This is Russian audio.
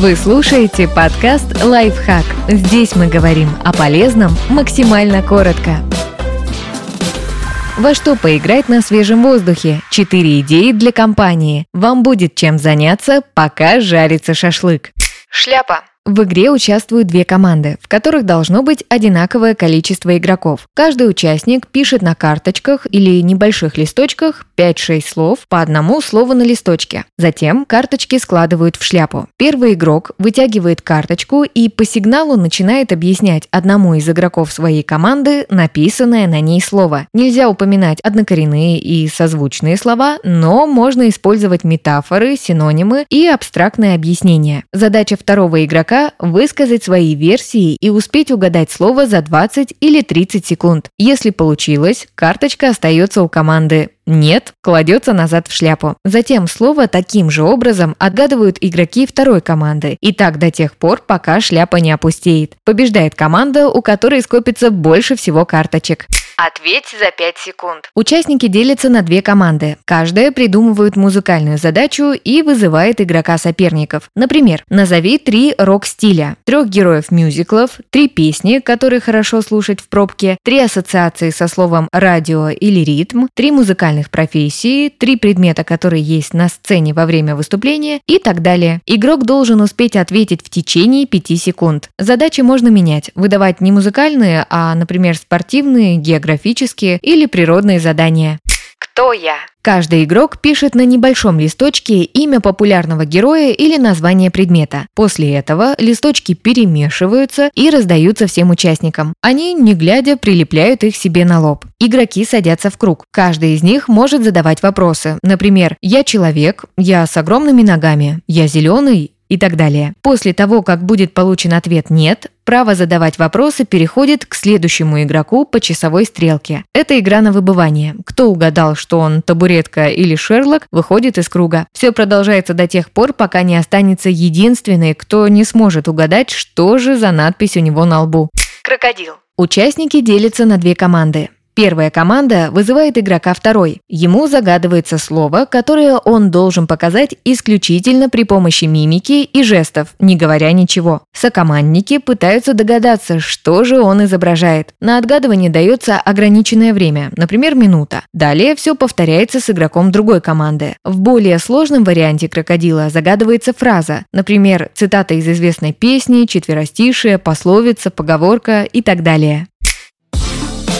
Вы слушаете подкаст «Лайфхак». Здесь мы говорим о полезном максимально коротко. Во что поиграть на свежем воздухе? Четыре идеи для компании. Вам будет чем заняться, пока жарится шашлык. Шляпа. В игре участвуют две команды, в которых должно быть одинаковое количество игроков. Каждый участник пишет на карточках или небольших листочках 5-6 слов по одному слову на листочке. Затем карточки складывают в шляпу. Первый игрок вытягивает карточку и по сигналу начинает объяснять одному из игроков своей команды написанное на ней слово. Нельзя упоминать однокоренные и созвучные слова, но можно использовать метафоры, синонимы и абстрактные объяснения. Задача второго игрока высказать свои версии и успеть угадать слово за 20 или 30 секунд. Если получилось, карточка остается у команды. Нет, кладется назад в шляпу. Затем слово таким же образом отгадывают игроки второй команды. И так до тех пор, пока шляпа не опустеет. Побеждает команда, у которой скопится больше всего карточек. Ответь за 5 секунд. Участники делятся на две команды. Каждая придумывает музыкальную задачу и вызывает игрока соперников. Например, назови три рок-стиля, трех героев мюзиклов, три песни, которые хорошо слушать в пробке, три ассоциации со словом радио или ритм, три музыкальных профессии, три предмета, которые есть на сцене во время выступления и так далее. Игрок должен успеть ответить в течение 5 секунд. Задачи можно менять, выдавать не музыкальные, а, например, спортивные, географические или природные задания. Кто я? Каждый игрок пишет на небольшом листочке имя популярного героя или название предмета. После этого листочки перемешиваются и раздаются всем участникам. Они, не глядя, прилепляют их себе на лоб. Игроки садятся в круг. Каждый из них может задавать вопросы. Например, «Я человек», «Я с огромными ногами», «Я зеленый», и так далее. После того, как будет получен ответ «нет», право задавать вопросы переходит к следующему игроку по часовой стрелке. Это игра на выбывание. Кто угадал, что он табуретка или Шерлок, выходит из круга. Все продолжается до тех пор, пока не останется единственный, кто не сможет угадать, что же за надпись у него на лбу. Крокодил. Участники делятся на две команды. Первая команда вызывает игрока второй. Ему загадывается слово, которое он должен показать исключительно при помощи мимики и жестов, не говоря ничего. Сокомандники пытаются догадаться, что же он изображает. На отгадывание дается ограниченное время, например, минута. Далее все повторяется с игроком другой команды. В более сложном варианте крокодила загадывается фраза, например, цитата из известной песни, четверостишие, пословица, поговорка и так далее.